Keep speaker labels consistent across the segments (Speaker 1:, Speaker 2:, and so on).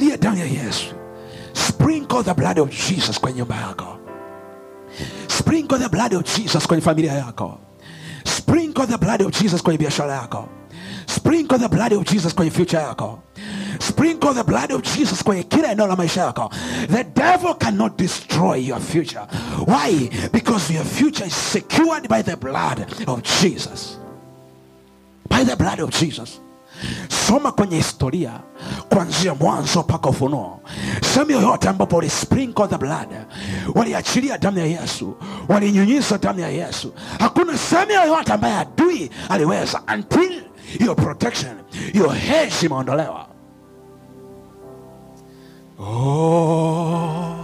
Speaker 1: achilie damu ya yesu. Sprinkle the blood of jesus kwenye nyumba yako. Sprinkle the blood of jesus kwenye familia yako. Sprinkle the blood of jesus kwenye biashara yako. Sprinkle the blood of jesus kwenye future yako. Sprinkle the blood of jesus kwenye kila eneo la maisha yako. The devil cannot destroy your future. Why? Because your future is secured by the blood of jesus. By the blood of jesus soma kwenye historia kuanzia mwanzo mpaka ufunuo. Sehemu yoyote ambapo walisprinkle the blood waliachilia damu ya yesu walinyunyiza damu ya yesu hakuna sehemu yoyote ambaye adui aliweza until hiyo protection hiyo hedge imeondolewa. Oh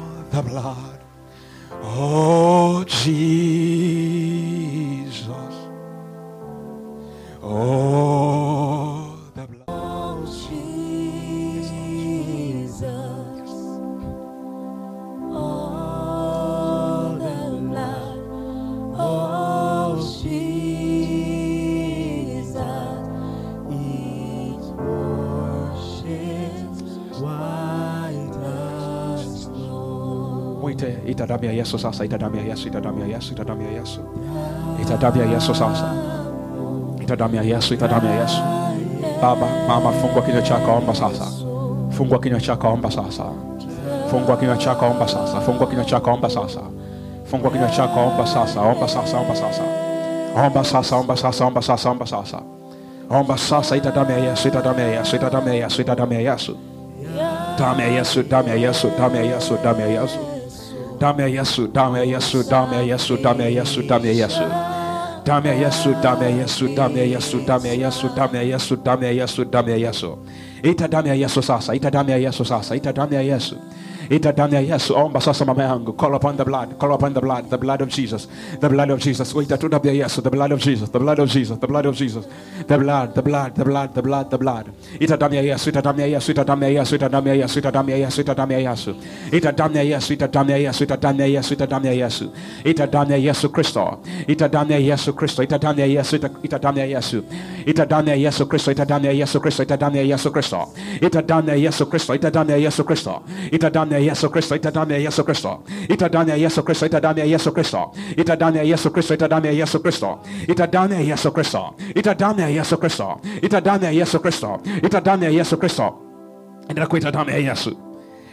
Speaker 1: ita damu ya yesu sasa ita damu ya yesu ita damu ya yesu ita damu ya yesu. Ita damu ya yesu sasa. Ita damu ya yesu ita damu ya yesu. Baba mama fungua kinywa chako omba sasa. Fungua kinywa chako omba sasa. Fungua kinywa chako omba sasa. Fungua kinywa chako omba sasa. Fungua kinywa chako omba sasa. Omba sasa omba sasa. Omba sasa omba sasa omba sasa omba sasa. Omba sasa ita damu ya yesu ita damu ya yesu ita damu ya yesu ita damu ya yesu. Damu ya yesu damu ya yesu damu ya yesu damu ya yesu Damu ya Yesu, damu ya Yesu, damu ya Yesu, damu ya Yesu, damu ya Yesu. Damu ya Yesu, damu ya Yesu, damu ya Yesu, damu ya Yesu, damu ya Yesu, damu ya Yesu, damu ya Yesu. Ita damu ya Yesu sasa, ita damu ya Yesu sasa, ita damu ya Yesu. Ita Dania, yes, omba sasa mama yangu. Call upon the blood, call upon the blood, the blood of Jesus, the blood of Jesus. Ita tunda the blood of Jesus, the blood of Jesus, the blood of Jesus, the blood, the blood, the blood, the blood, the blood. Ita Dania, yes, ita Dania, yes, ita Dania, yes, Christo. Ita Christo. Ita Dania, yes, ita Christo. Christo. Christo ya yesu kristo ita damu ya yesu kristo ita damu ya yesu kristo ita damu ya yesu kristo ita damu ya yesu kristo ita damu ya yesu kristo ita damu ya yesu kristo ita damu ya yesu kristo ita damu ya yesu kristo ita damu ya yesu kristo endelea kuita damu ya yesu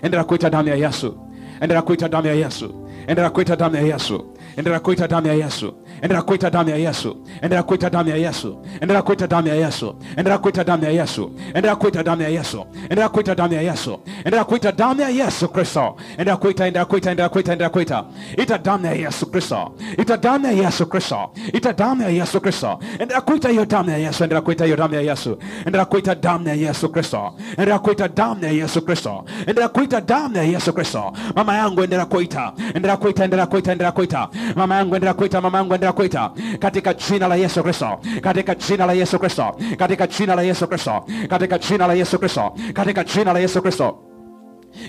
Speaker 1: endelea kuita damu ya yesu endelea kuita damu ya yesu endelea kuita damu ya yesu endelea kuita damu ya yesu endelea kuita damu ya yesu endelea kuita damu ya yesu endelea kuita damu ya yesu endelea kuita damu ya yesu endelea kuita damu ya yesu endelea kuita damu ya yesu endelea kuita damu ya yesu kristo endelea kuita endelea kuita endelea kuita endelea kuita ita damu ya yesu kristo ita damu ya yesu kristo ita damu ya yesu kristo endelea kuita hiyo damu ya yesu endelea kuita hiyo damu ya yesu endelea kuita damu ya yesu kristo endelea kuita damu ya yesu kristo endelea kuita damu ya yesu kristo mama yangu endelea kuita endelea kuita endelea kuita endelea kuita. Mama yangu endelea kuita mama yangu endelea kuita. Katika jina la yesu kristo katika jina la yesu kristo katika jina la yesu kristo katika jina la yesu kristo katika jina la yesu kristo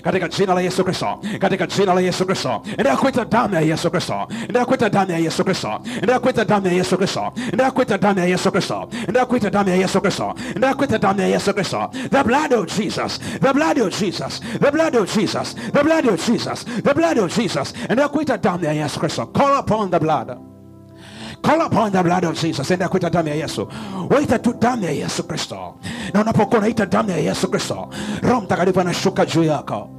Speaker 1: katika jina la yesu kristo. Katika jina la yesu kristo. Endelea kuita damu ya yesu kristo. Endelea kuita damu ya yesu kristo. Endelea kuita damu ya yesu kristo. Endelea kuita damu ya yesu kristo. Endelea kuita damu ya yesu kristo. Endelea kuita damu ya yesu kristo. The blood of jesus. The blood of jesus. The blood of jesus. The blood of jesus. The blood of jesus. Endelea kuita damu ya yesu kristo. Call upon the blood Call upon the blood of Jesus. Enda kuita damu ya Yesu. Waita tu damu ya Yesu Kristo. Na unapokuwa unaita damu ya Yesu Kristo, Roho Mtakatifu anashuka juu yako.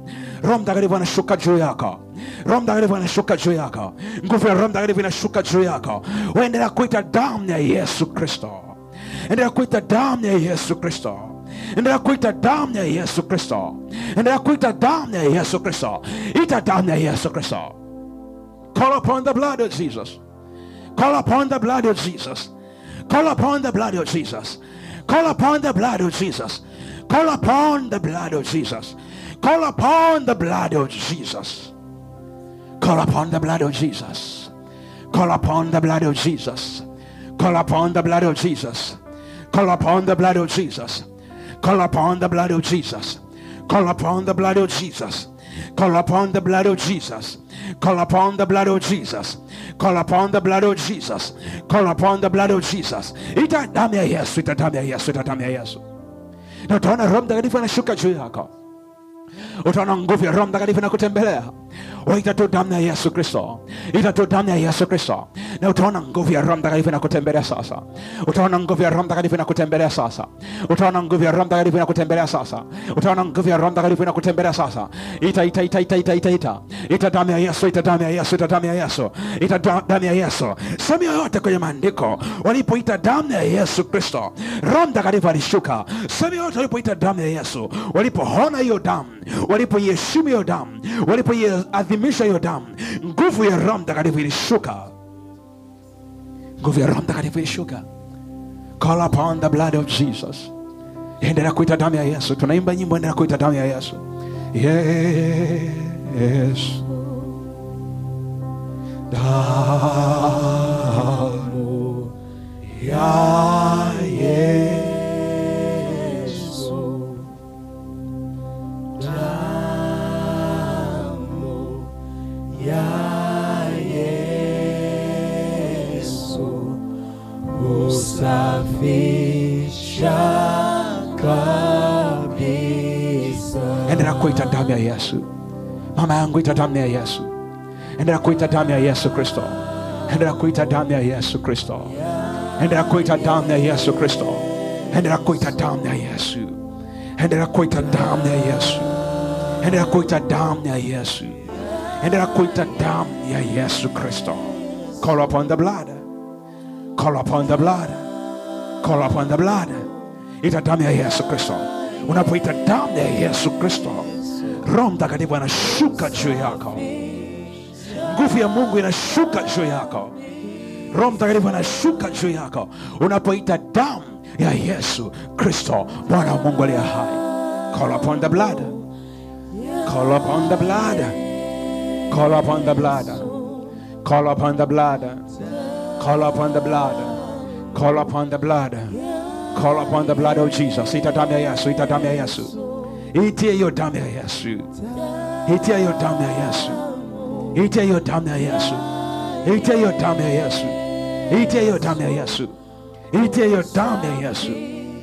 Speaker 1: Roho Mtakatifu anashuka juu yako. Roho Mtakatifu anashuka juu yako. Nguvu ya Roho Mtakatifu inashuka juu yako. Waendelea kuita damu ya Yesu Kristo. Endelea kuita damu ya Yesu Kristo. Endelea kuita damu ya Yesu Kristo. Endelea kuita damu ya Yesu Kristo. Ita damu ya Yesu Kristo. Call upon the blood of Jesus. Call upon the blood of Jesus. Call upon the blood of Jesus. Call upon the blood of Jesus. Call upon the blood of Jesus. Call upon the blood of Jesus. Call upon the blood of Jesus. Call upon the blood of Jesus. Call upon the blood of Jesus. Call upon the blood of Jesus. Call upon the blood of Jesus. Call upon the blood of Jesus. Call upon the blood of Jesus. Call upon the blood of Jesus. Call upon the blood of Jesus. Call upon the blood of Jesus. Ita damu ya Yesu, ita damu ya Yesu, ita damu ya Yesu. Na utaona Roho Mtakatifu anashuka juu yako. utaona nguvu ya roho mtakatifu na Oh, o, itatoa damu ya Yesu Kristo, itatoa damu ya Yesu Kristo, na utaona nguvu ya Roho Mtakatifu inakutembelea sasa. Utaona nguvu ya Roho Mtakatifu inakutembelea sasa. Utaona nguvu ya Roho Mtakatifu inakutembelea sasa. Utaona nguvu ya Roho Mtakatifu inakutembelea sasa. Ita ita ita ita ita ita ita ita damu ya Yesu, ita damu ya Yesu, ita damu ya Yesu, ita damu ya Yesu. Sehemu yoyote kwenye maandiko walipoita damu ya Yesu Kristo, Roho Mtakatifu alishuka. Sehemu yoyote walipoita damu ya Yesu, walipoona hiyo damu, walipoiheshimu hiyo damu, walipo walipoiadhimisha hiyo damu. Nguvu ya roho mtakatifu ilishuka. Nguvu ya roho mtakatifu ilishuka. Call upon the blood of jesus. Endelea kuita damu ya yesu. Tunaimba nyimbo endelea kuita damu ya yesu. Yesu. damu yesu mama yangu ita damu ya yesu endelea kuita damu ya yesu kristo endelea kuita damu ya yesu kristo endelea kuita damu ya yesu kristo endelea kuita damu ya yesu endelea kuita damu ya yesu endelea kuita damu ya yesu endelea kuita damu ya yesu kristo call upon the blood call upon the blood call upon the blood ita damu ya yesu kristo unapoita damu ya yesu kristo roho mtakatifu anashuka juu yako. Nguvu ya mungu inashuka juu yako. Roho mtakatifu anashuka juu yako. Unapoita damu ya yesu kristo bwana wa mungu aliye hai. Call upon the blood. Call upon the blood. Call upon the blood. Call upon the blood. Call upon the blood. Call upon the blood. Call upon the blood of jesus. Ita damu ya yesu ita damu ya yesu Itiye yo damu ya Yesu. Itiye yo damu ya Yesu. Itiye yo damu ya Yesu. Itiye yo damu ya Yesu. Itiye yo damu ya Yesu. Itiye yo damu ya Yesu.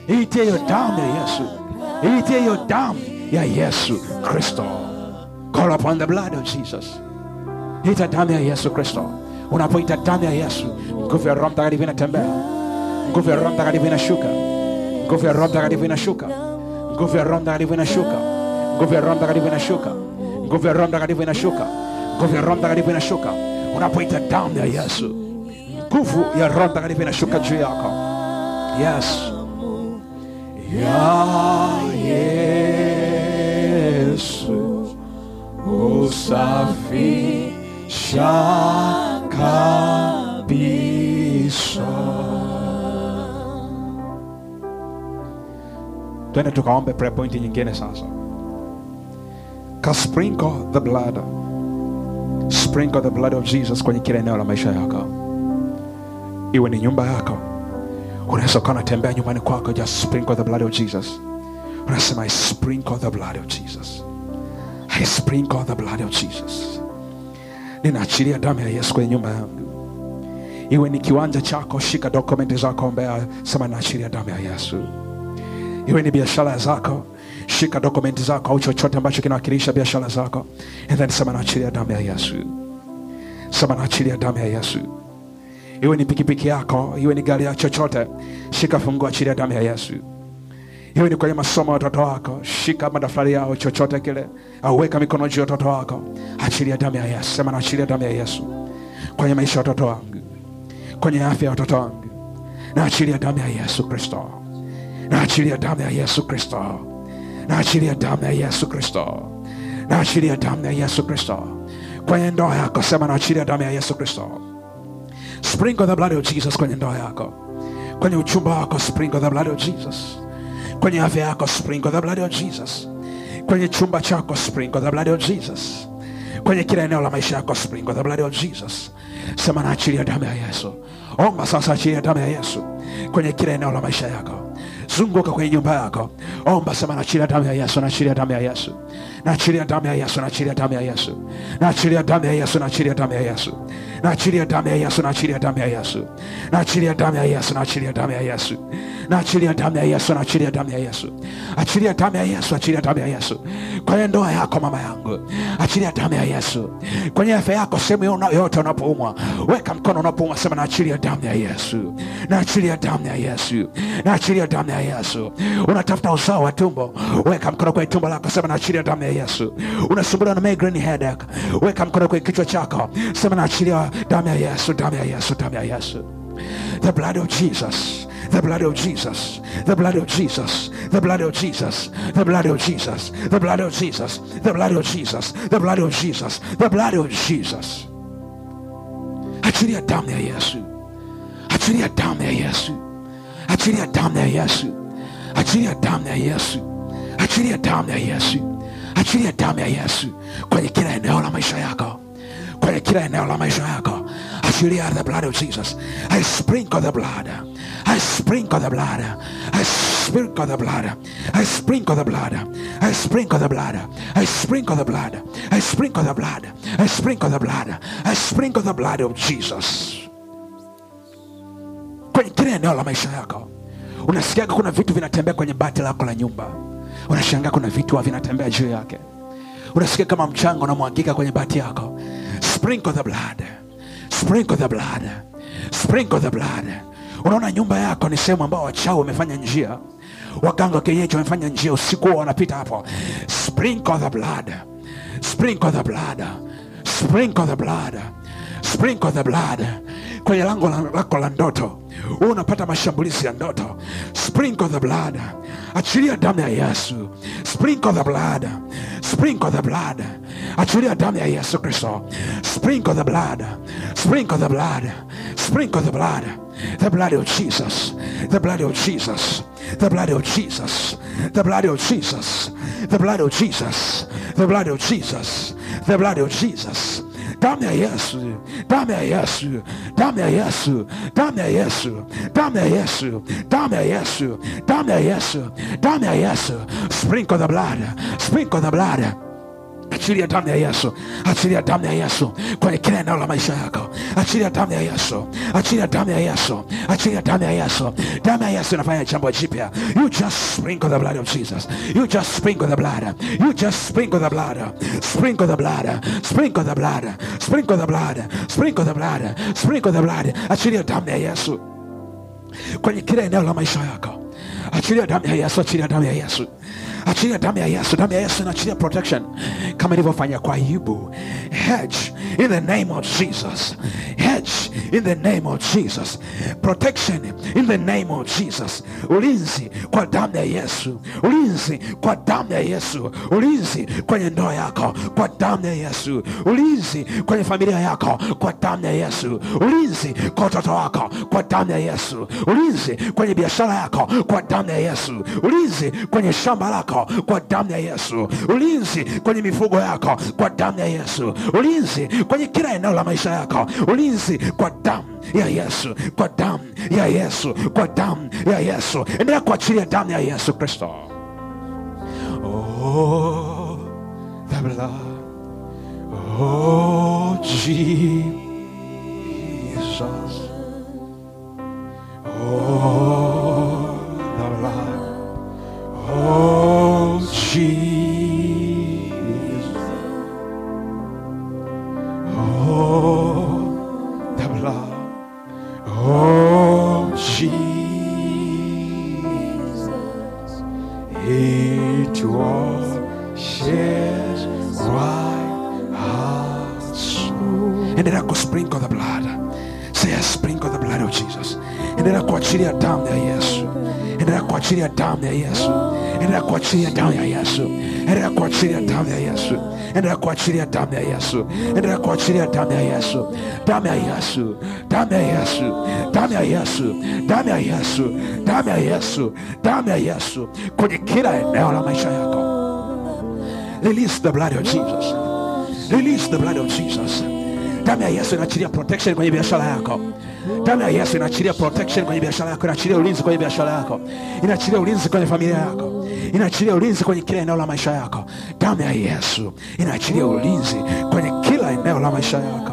Speaker 1: Itiye yo damu ya Yesu. Itiye yo damu ya Yesu Kristo. Call upon the blood of Jesus. Ita damu ya Yesu Kristo. Unapoita damu ya Yesu, nguvu ya Roho Mtakatifu inatembea. Nguvu ya Roho Mtakatifu inashuka. Nguvu ya Roho Mtakatifu inashuka. Nguvu ya roho mtakatifu inashuka. Nguvu ya roho mtakatifu inashuka. Nguvu ya roho mtakatifu inashuka. Nguvu ya roho mtakatifu inashuka. Unapoita damu ya yesu nguvu ya roho mtakatifu inashuka juu yako. Yes ya yesu usafisha kabisa twende tukaombe prayer point nyingine sasa. Ka sprinkle the blood. Sprinkle the blood of jesus kwenye kila eneo la maisha yako. Iwe ni nyumba yako. Unaweza ukawa unatembea nyumbani kwako just sprinkle the blood of jesus. Unasema i sprinkle the blood of jesus. I sprinkle the blood of jesus. Ninaachilia damu ya yesu kwenye nyumba yangu. Iwe ni kiwanja chako shika dokumenti zako ombea sema naachilia damu ya yesu iwe ni biashara zako. Shika dokumenti zako au chochote ambacho kinawakilisha biashara zako. And then sema naachilia damu ya yesu. Sema naachilia damu ya yesu. Iwe ni pikipiki yako iwe ni gari ya chochote shika funguo achilia damu ya yesu. Iwe ni kwenye masomo ya watoto wako shika madaftari yao chochote kile au weka mikono juu ya watoto wako achilia damu ya yesu. Sema naachilia damu ya yesu kwenye maisha ya watoto wangu kwenye afya ya watoto wangu. Naachilia damu ya yesu kristo naachilia damu ya yesu kristo. Naachilia damu ya yesu kristo. Naachilia damu ya yesu kristo. Kwenye ndoa yako sema naachilia damu ya yesu kristo. Sprinkle the blood of jesus kwenye ndoa yako. Kwenye uchumba wako sprinkle the blood of jesus. Kwenye afya yako sprinkle the blood of jesus. Kwenye chumba chako sprinkle the blood of jesus. Kwenye kila eneo la maisha yako sprinkle the blood of jesus. Sema naachilia damu ya yesu. Omba sasa achilia damu ya yesu. Kwenye kila eneo la maisha yako zunguka kwenye nyumba yako. Omba sema naachilia damu ya yesu naachilia damu ya yesu naachilia damu ya yesu naachilia damu ya yesu naachilia damu ya yesu naachilia damu ya yesu naachilia damu ya yesu naachilia damu ya yesu naachilia damu ya yesu naachilia damu ya yesu naachilia damu ya yesu naachilia damu ya yesu achilia damu ya yesu achilia damu ya yesu kwenye ndoa yako mama yangu achilia damu ya yesu kwenye afya yako sehemu yoyote unapoumwa weka mkono unapoumwa sema naachilia damu ya yesu naachilia damu ya yesu naachilia damu ya yesu unatafuta uzao wa tumbo weka mkono kwenye tumbo lako sema naachilia damu ya Yesu. Unasumbuliwa na migraine headache, weka mkono kwenye kichwa chako, sema naachilia damu ya Yesu, damu ya Yesu, damu ya Yesu, the blood of Jesus. The blood of Jesus, the blood of Jesus, the blood of Jesus, the blood of Jesus, the blood of Jesus, the blood of Jesus, the blood of Jesus, the blood of Jesus. Achilia damu ya Yesu, achilia damu ya Yesu, achilia damu ya Yesu, achilia damu ya Yesu, achilia damu ya Yesu. achilia damu ya yesu kwenye kila eneo la maisha yako kwenye kila eneo la maisha yako achilia the blood of jesus i sprinkle the blood I sprinkle the blood. I sprinkle the blood. I sprinkle the blood. I sprinkle the blood. I sprinkle the blood. I sprinkle the blood. I sprinkle the blood. I sprinkle the blood of Jesus kwenye kila eneo la maisha yako. Unasikiaga kuna vitu vinatembea kwenye bati lako la nyumba unashangaa kuna vitu vinatembea juu yake. Unasikia kama mchanga unamwagika kwenye bati yako. Sprinkle the blood. Sprinkle the blood. Sprinkle the blood. Unaona nyumba yako ni sehemu ambao wachawi wamefanya njia. Waganga wa kienyeji wamefanya njia. Usiku wanapita hapo. Sprinkle the blood. Sprinkle the blood. Sprinkle the blood. Sprinkle the blood kwenye lango lako la ndoto Wewe unapata mashambulizi ya ndoto. Sprinkle the blood. Achilia damu ya yesu. Sprinkle the blood. Sprinkle the blood. Achilia damu ya yesu kristo. Sprinkle the blood. Sprinkle the blood. Sprinkle the blood. The blood of jesus. The blood of jesus. The blood of jesus. The blood of jesus. The blood of jesus. The blood of jesus. The blood of jesus damu ya yesu. Damu ya yesu. Damu ya yesu. Damu ya yesu. Damu ya yesu. Damu ya yesu. Damu ya yesu. Damu ya yesu. Sprinkle the blood. Sprinkle the blood achilia damu ya yesu. Achilia damu ya yesu kwenye kila eneo la maisha yako. Achilia damu ya yesu. Achilia damu ya yesu. Achilia damu ya yesu. Damu ya yesu inafanya jambo jipya. You just sprinkle the blood of jesus. You just sprinkle the blood. You just sprinkle the blood. Sprinkle the blood. Sprinkle the blood. Sprinkle the blood. Sprinkle the blood. Sprinkle the blood. Achilia damu ya yesu kwenye kila eneo la maisha yako. Achilia damu ya yesu. Achilia damu ya yesu achilia damu ya yesu damu ya yesu inaachilia protection. Kama ilivyofanya kwa ayubu. Hedge in the name of jesus. Hedge in the name of jesus. Protection in the name of jesus. Ulinzi kwa damu ya yesu. Ulinzi kwa damu ya yesu. Ulinzi kwenye ndoa yako kwa damu ya yesu. Ulinzi kwenye familia yako kwa damu ya yesu. Ulinzi kwa watoto wako kwa damu ya yesu. Ulinzi kwenye biashara yako kwa damu ya yesu. Ulinzi kwenye shamba lako kwa damu ya yesu. Ulinzi kwenye mifugo yako kwa damu ya yesu. Ulinzi kwenye kila eneo la maisha yako. Ulinzi kwa damu ya yesu kwa damu ya yesu kwa damu ya yesu. Endelea kuachilia damu ya yesu kristo. Oh, the blood oh jesus. Oh damu ya yesu endelea kuachilia damu ya yesu endelea kuachilia damu ya yesu endelea kuachilia damu ya yesu endelea kuachilia damu ya yesu damu ya yesu damu ya yesu damu ya yesu damu ya yesu damu ya yesu damu ya yesu kwenye kila eneo la maisha yako release the blood of jesus release the blood of jesus damu ya yesu inaachilia protection kwenye biashara yako. Damu ya yesu inaachilia protection kwenye biashara yako inaachilia ulinzi kwenye biashara yako inaachilia ulinzi kwenye familia yako inaachilia ulinzi kwenye kila eneo la maisha yako. Damu ya yesu inaachilia ulinzi kwenye kila eneo la maisha yako.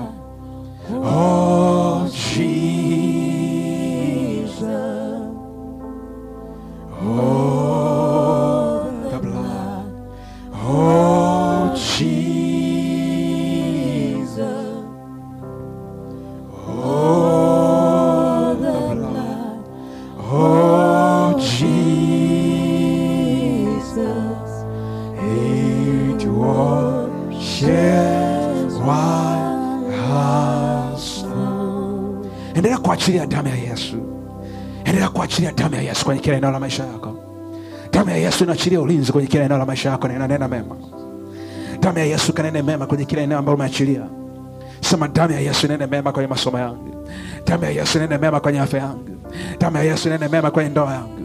Speaker 1: Oh, Jesus. Endelea kuachilia damu ya Yesu, endelea kuachilia damu ya Yesu kwenye kila eneo la maisha yako. Damu ya Yesu inaachilia ulinzi kwenye kila eneo la maisha yako na inanena mema. Damu ya Yesu kanene mema kwenye kila eneo ambalo umeachilia. Sema damu ya Yesu inene mema kwenye masomo yangu. Damu ya Yesu inene mema kwenye afya yangu. Damu ya Yesu inene mema kwenye ndoa yangu.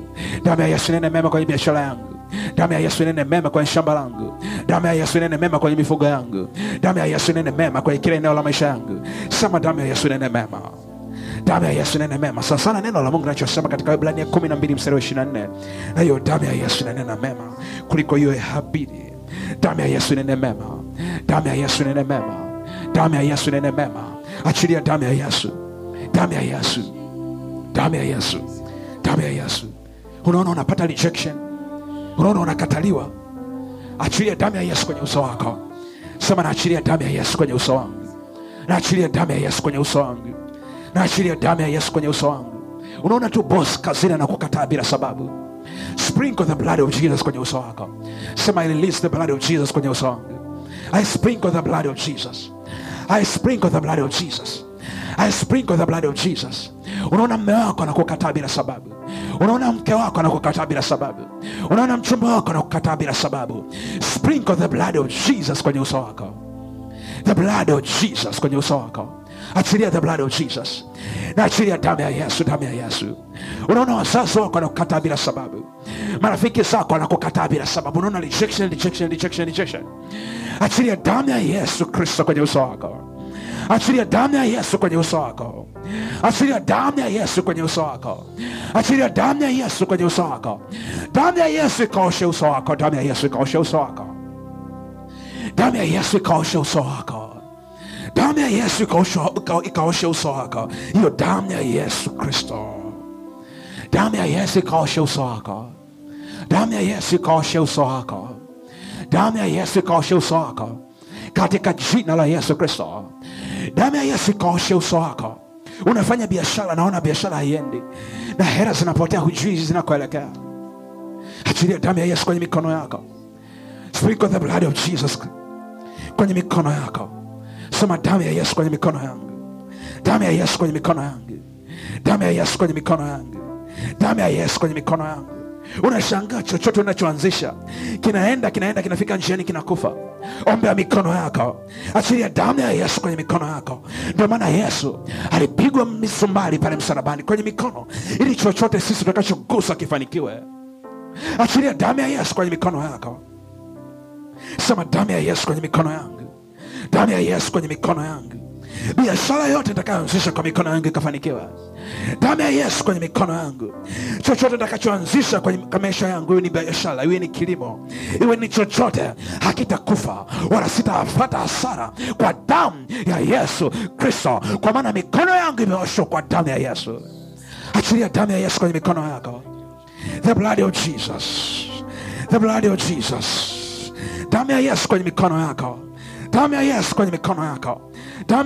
Speaker 1: Damu ya Yesu inene mema kwenye biashara yangu. Damu ya Yesu inene mema kwenye shamba langu. Damu ya Yesu inene mema kwenye mifugo yangu. Damu ya Yesu inene mema kwenye kila eneo la maisha yangu. Sema damu ya Yesu inene mema damu ya yesu inene mema sana sana neno la mungu linachosema katika Waebrania kumi na mbili mstari wa ishirini na hiyo damu ya yesu inanena mema kuliko hiyo habili damu ya yesu inene mema damu ya yesu inene mema damu ya yesu inene mema achilia damu ya yesu damu ya yesu damu ya yesu damu ya yesu unaona unapata rejection unaona unakataliwa? Achilia damu ya yesu kwenye uso wako. Sema naachilia damu ya yesu kwenye uso wangu. Naachilia damu ya yesu kwenye uso wangu. Naachilia damu ya yesu kwenye uso wangu. Unaona tu bos kazini anakukataa bila sababu. Sprinkle the blood of jesus kwenye uso wako. Sema i release the blood of jesus kwenye uso wangu. I sprinkle the blood of jesus. I sprinkle the blood of jesus. I sprinkle the blood of Jesus. Unaona mme wako anakukataa bila sababu, unaona mke wako anakukataa bila sababu, unaona mchumba wako anakukataa bila sababu. Sprinkle the blood of Jesus kwenye uso wako the blood of Jesus kwenye uso wako. Achilia the blood of Jesus na achilia damu ya Yesu, damu ya Yesu. Unaona wazazi wako wanakukataa bila sababu, marafiki zako wanakukataa bila sababu, unaona rejection, rejection, rejection, rejection. Achilia damu ya Yesu Kristo kwenye uso wako. Achilia damu ya Yesu kwenye uso wako. Achilia damu ya Yesu kwenye uso wako. Achilia damu ya Yesu kwenye uso wako. Damu ya Yesu ikaoshe uso wako. Damu ya Yesu ikaoshe uso wako. Damu ya Yesu ikaoshe uso wako. Damu ya Yesu ikaoshe- ika- ikaoshe uso wako. Hiyo damu ya Yesu Kristo. Damu ya Yesu ikaoshe uso wako. Damu ya Yesu ikaoshe uso wako. Damu ya Yesu ikaoshe uso wako katika jina la Yesu Kristo. Damu ya Yesu ikaoshe uso wako. Unafanya biashara, naona biashara haiendi na hela zinapotea, hujui zinakoelekea. Achilia damu ya Yesu kwenye mikono yako. Sprinkle the blood of Jesus kwenye mikono yako. Sema damu ya Yesu kwenye mikono yangu, damu ya Yesu kwenye mikono yangu, damu ya Yesu kwenye mikono yangu, damu ya Yesu kwenye mikono yangu. Unashangaa chochote unachoanzisha kinaenda kinaenda kinafika njiani kinakufa. Ombea mikono yako, achilia damu ya Yesu kwenye mikono yako. Ndio maana Yesu alipigwa misumari pale msalabani kwenye mikono, ili chochote sisi tutakachogusa kifanikiwe. Achilia damu ya Yesu kwenye mikono yako. Sema damu ya Yesu kwenye mikono yangu, damu ya Yesu kwenye mikono yangu. Biashara yote nitakayoanzisha kwa mikono yangu ikafanikiwa. Damu ya Yesu kwenye mikono yangu. Chochote nitakachoanzisha kwenye maisha yangu, iwe ni biashara, iwe ni kilimo, iwe ni chochote, hakitakufa wala sitapata hasara kwa damu ya Yesu Kristo, kwa maana mikono yangu imeoshwa kwa damu ya Yesu. Achilia damu ya Yesu kwenye mikono yako. The blood of Jesus. The blood of Jesus. Damu ya Yesu kwenye mikono yako. Damu ya Yesu kwenye mikono yako.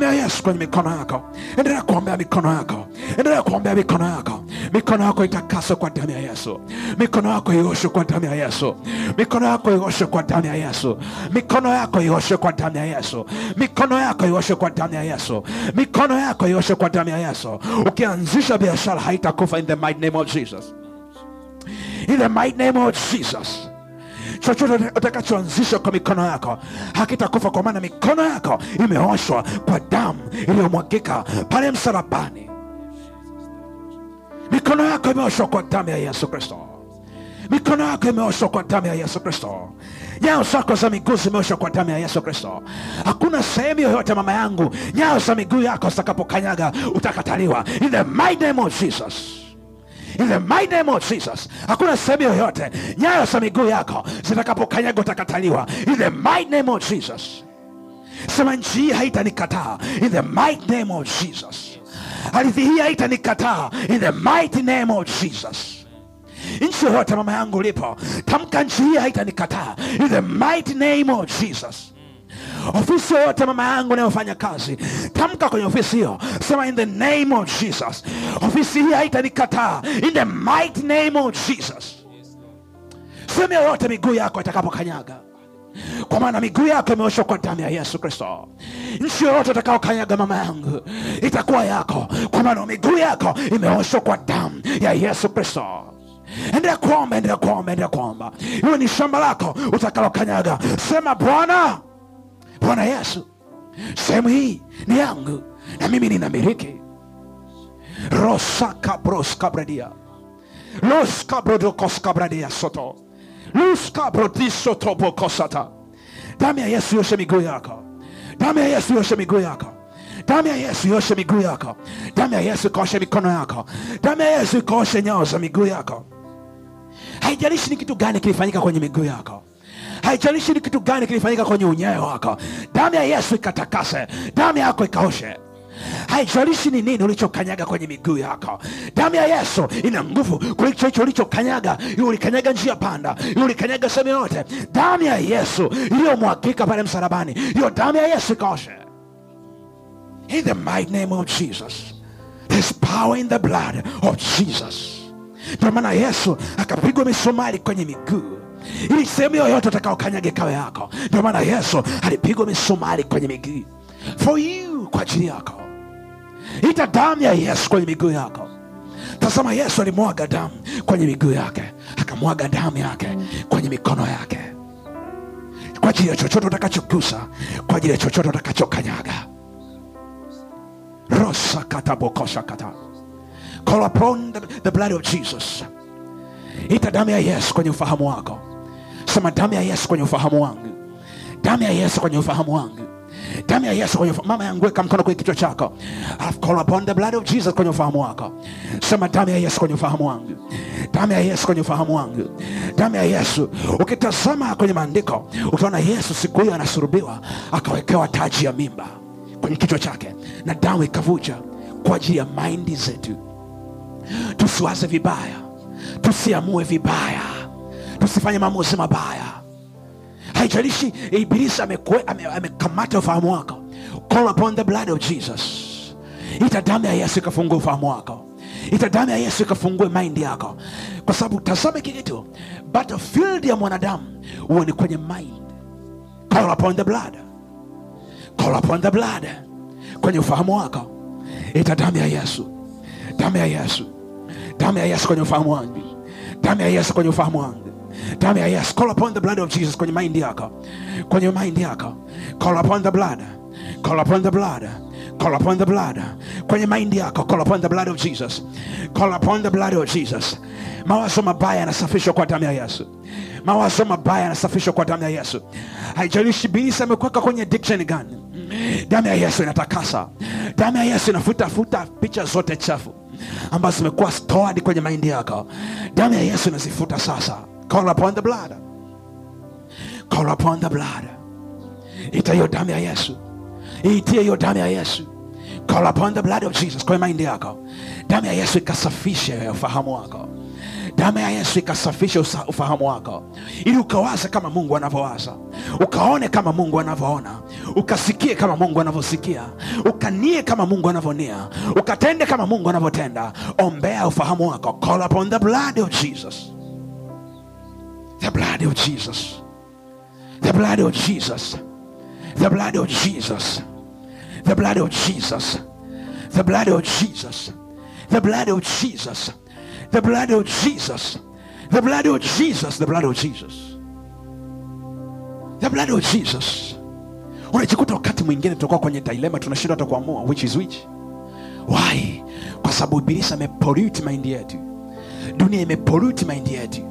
Speaker 1: Ya Yesu kwenye mikono yako. Endelea kuombea mikono yako. Endelea kuombea mikono yako. Mikono yako itakaswe kwa damu ya Yesu. Mikono yako ioshwe kwa damu ya Yesu. Mikono yako ioshwe kwa damu ya Yesu. Mikono yako ioshwe kwa damu ya Yesu. Mikono yako ioshwe kwa damu ya Yesu. Mikono yako ioshwe kwa damu ya Yesu. Ukianzisha biashara haitakufa in the mighty name of Jesus. In the mighty name of Jesus. Chochote utakachoanzisha kwa mikono yako hakitakufa, kwa maana mikono yako imeoshwa kwa damu iliyomwagika pale msalabani. Mikono yako imeoshwa kwa damu ya Yesu Kristo. Mikono yako imeoshwa kwa damu ya Yesu Kristo. nyayo zako za miguu zimeoshwa kwa damu ya yesu kristo hakuna sehemu yoyote mama yangu nyayo za miguu yako zitakapokanyaga utakataliwa in the mighty name of jesus in the mighty name of jesus. Hakuna sehemu yoyote. Nyayo za miguu yako zitakapokanyaga utakataliwa. In the mighty name of jesus. Sema nchi hii haitanikataa. In the mighty name of jesus. Ardhi hii haitanikataa. In the mighty name of jesus. Nchi yoyote mama yangu ulipo tamka nchi hii haitanikataa. In the mighty name of jesus ofisi yoyote mama yangu inayofanya kazi tamka kwenye ofisi hiyo. Sema in the name of jesus. Ofisi hii haitanikataa. In the mighty name of jesus. Sehemu yoyote miguu yako itakapokanyaga. Kwa maana miguu yako imeoshwa kwa damu ya yesu kristo. Nchi yoyote utakaokanyaga mama yangu itakuwa yako. Kwa maana miguu yako imeoshwa kwa damu ya yesu kristo. Endelea kuomba endelea kuomba endelea kuomba. Iwe ni shamba lako utakalokanyaga. Sema bwana bwana yesu sehemu hii ni yangu na mimi ninamiliki rosakabroskabradia loskabrodokoskabradia soto. Luskabrodisotobokosata damu ya yesu yoshe miguu yako. Damu ya yesu yoshe miguu yako. Damu ya yesu yoshe miguu yako. Damu ya yesu ikaoshe mikono yako. Damu ya yesu ikaoshe nyao za miguu yako. Haijalishi ni kitu gani kilifanyika kwenye miguu yako haijalishi ni kitu gani kilifanyika kwenye unyayo wako. Damu ya yesu ikatakase damu yako ikaoshe. Haijalishi ni nini ulichokanyaga kwenye miguu yako. Damu ya yesu ina nguvu kuliko hicho ulichokanyaga. Iwe ulikanyaga njia panda iwe ulikanyaga sehemu yoyote. Damu ya yesu iliyomwagika pale msalabani hiyo damu ya yesu ikaoshe. In the mighty name of jesus. There's power in the blood of jesus. Ndio maana yesu akapigwa misumari kwenye miguu ili sehemu yoyote utakaokanyaga ikawe yako. Ndio maana yesu alipigwa misumari kwenye miguu. For you kwa ajili yako. Ita damu ya yesu kwenye miguu yako. Tazama yesu alimwaga damu kwenye miguu yake. Akamwaga damu yake kwenye mikono yake. Kwa ajili ya chochote utakachokusa, kwa ajili ya chochote utakachokanyaga. Rosakatabokoshakata call upon the, the blood of jesus. Ita damu ya yesu kwenye ufahamu wako sema damu ya yesu kwenye ufahamu wangu. Damu ya yesu kwenye ufahamu wangu. Damu ya yesu kwenye mama yangu weka mkono kwenye kichwa chako. Alafu call upon the blood of jesus kwenye ufahamu wako. Sema damu ya yesu kwenye ufahamu wangu. Damu ya yesu kwenye ufahamu wangu. Damu ya yesu. Ukitazama kwenye maandiko utaona yesu siku hiyo anasurubiwa akawekewa taji ya mimba kwenye kichwa chake na damu ikavuja kwa ajili ya maindi zetu. Tusiwaze vibaya. Tusiamue vibaya tusifanye maamuzi mabaya. Haijalishi ibilisi amekamata ufahamu wako. Call upon the blood of jesus. Ita damu ya yesu ikafungue ufahamu wako. Ita damu ya yesu ikafungue maindi yako. Kwa sababu tazame kikitu, battlefield ya mwanadamu huwa ni kwenye mind. Call upon the blood. Call upon the blood. Kwenye ufahamu wako. Ita damu ya yesu. Damu ya yesu. Damu ya yesu kwenye ufahamu wangu. Damu ya yesu kwenye ufahamu wangu damu ya call upon the blood of jesus kwenye mind yako. Kwenye mind yako. Call upon the blood. Call upon the blood. Call upon the blood. Kwenye mind yako call upon the blood of jesus. Call upon the blood of jesus. Mawazo mabaya yanasafishwa kwa damu ya yesu. Mawazo mabaya yanasafishwa kwa damu ya yesu. Haijalishi bilisi amekuweka kwenye addiction gani. Damu ya yesu inatakasa. Damu ya yesu inafutafuta picha zote chafu ambazo zimekuwa stored kwenye maindi yako. Damu ya yesu inazifuta sasa call upon the blood. Call upon the blood. Ita hiyo damu ya yesu. Iitie hiyo damu ya yesu. Call upon the blood of jesus. Kwenye maindi yako. Damu ya yesu ikasafishe ufahamu wako. Damu ya yesu ikasafishe ufahamu wako. Ili ukawaze kama mungu anavyowaza. Ukaone kama mungu anavyoona. Ukasikie kama mungu anavyosikia. Ukanie kama mungu anavyonia ukatende kama mungu anavyotenda. Ombea ufahamu wako. Call upon the blood of jesus the blood of jesus the blood of jesus the blood of jesus the blood of jesus the blood of jesus the blood of jesus the blood of jesus the blood of jesus the blood of jesus the blood of jesus unajikuta wakati mwingine tutakuwa kwenye dilema tunashindwa hata kuamua which is which why kwa sababu ibilisi amepollute mind yetu dunia imepollute mind yetu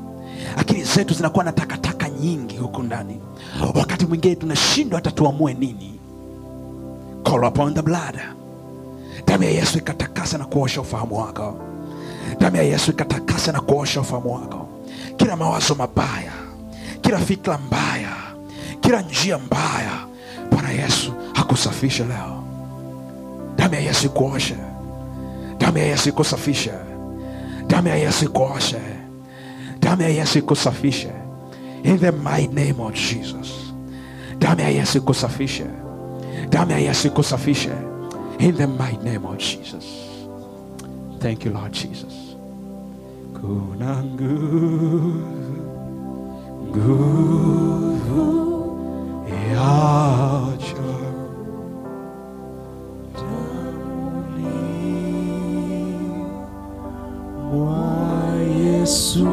Speaker 1: akili zetu zinakuwa na takataka nyingi huku ndani. Wakati mwingine tunashindwa hata tuamue nini. Call upon the blood. Damu ya yesu ikatakasa na kuosha ufahamu wako. Damu ya yesu ikatakasa na kuosha ufahamu wako. Kila mawazo mabaya kila fikra mbaya kila njia mbaya bwana yesu hakusafisha leo. Damu ya yesu ikuoshe. Damu ya yesu ikusafishe. Damu ya yesu ikuoshe damu ya yesu ikusafishe in the mighty name of jesus. Damu ya yesu ikusafishe damu ya yesu ikusafishe in the mighty name of jesus. Thank you lord jesus. Kuna nguvu nguvu ya ajabu
Speaker 2: mwa Yesu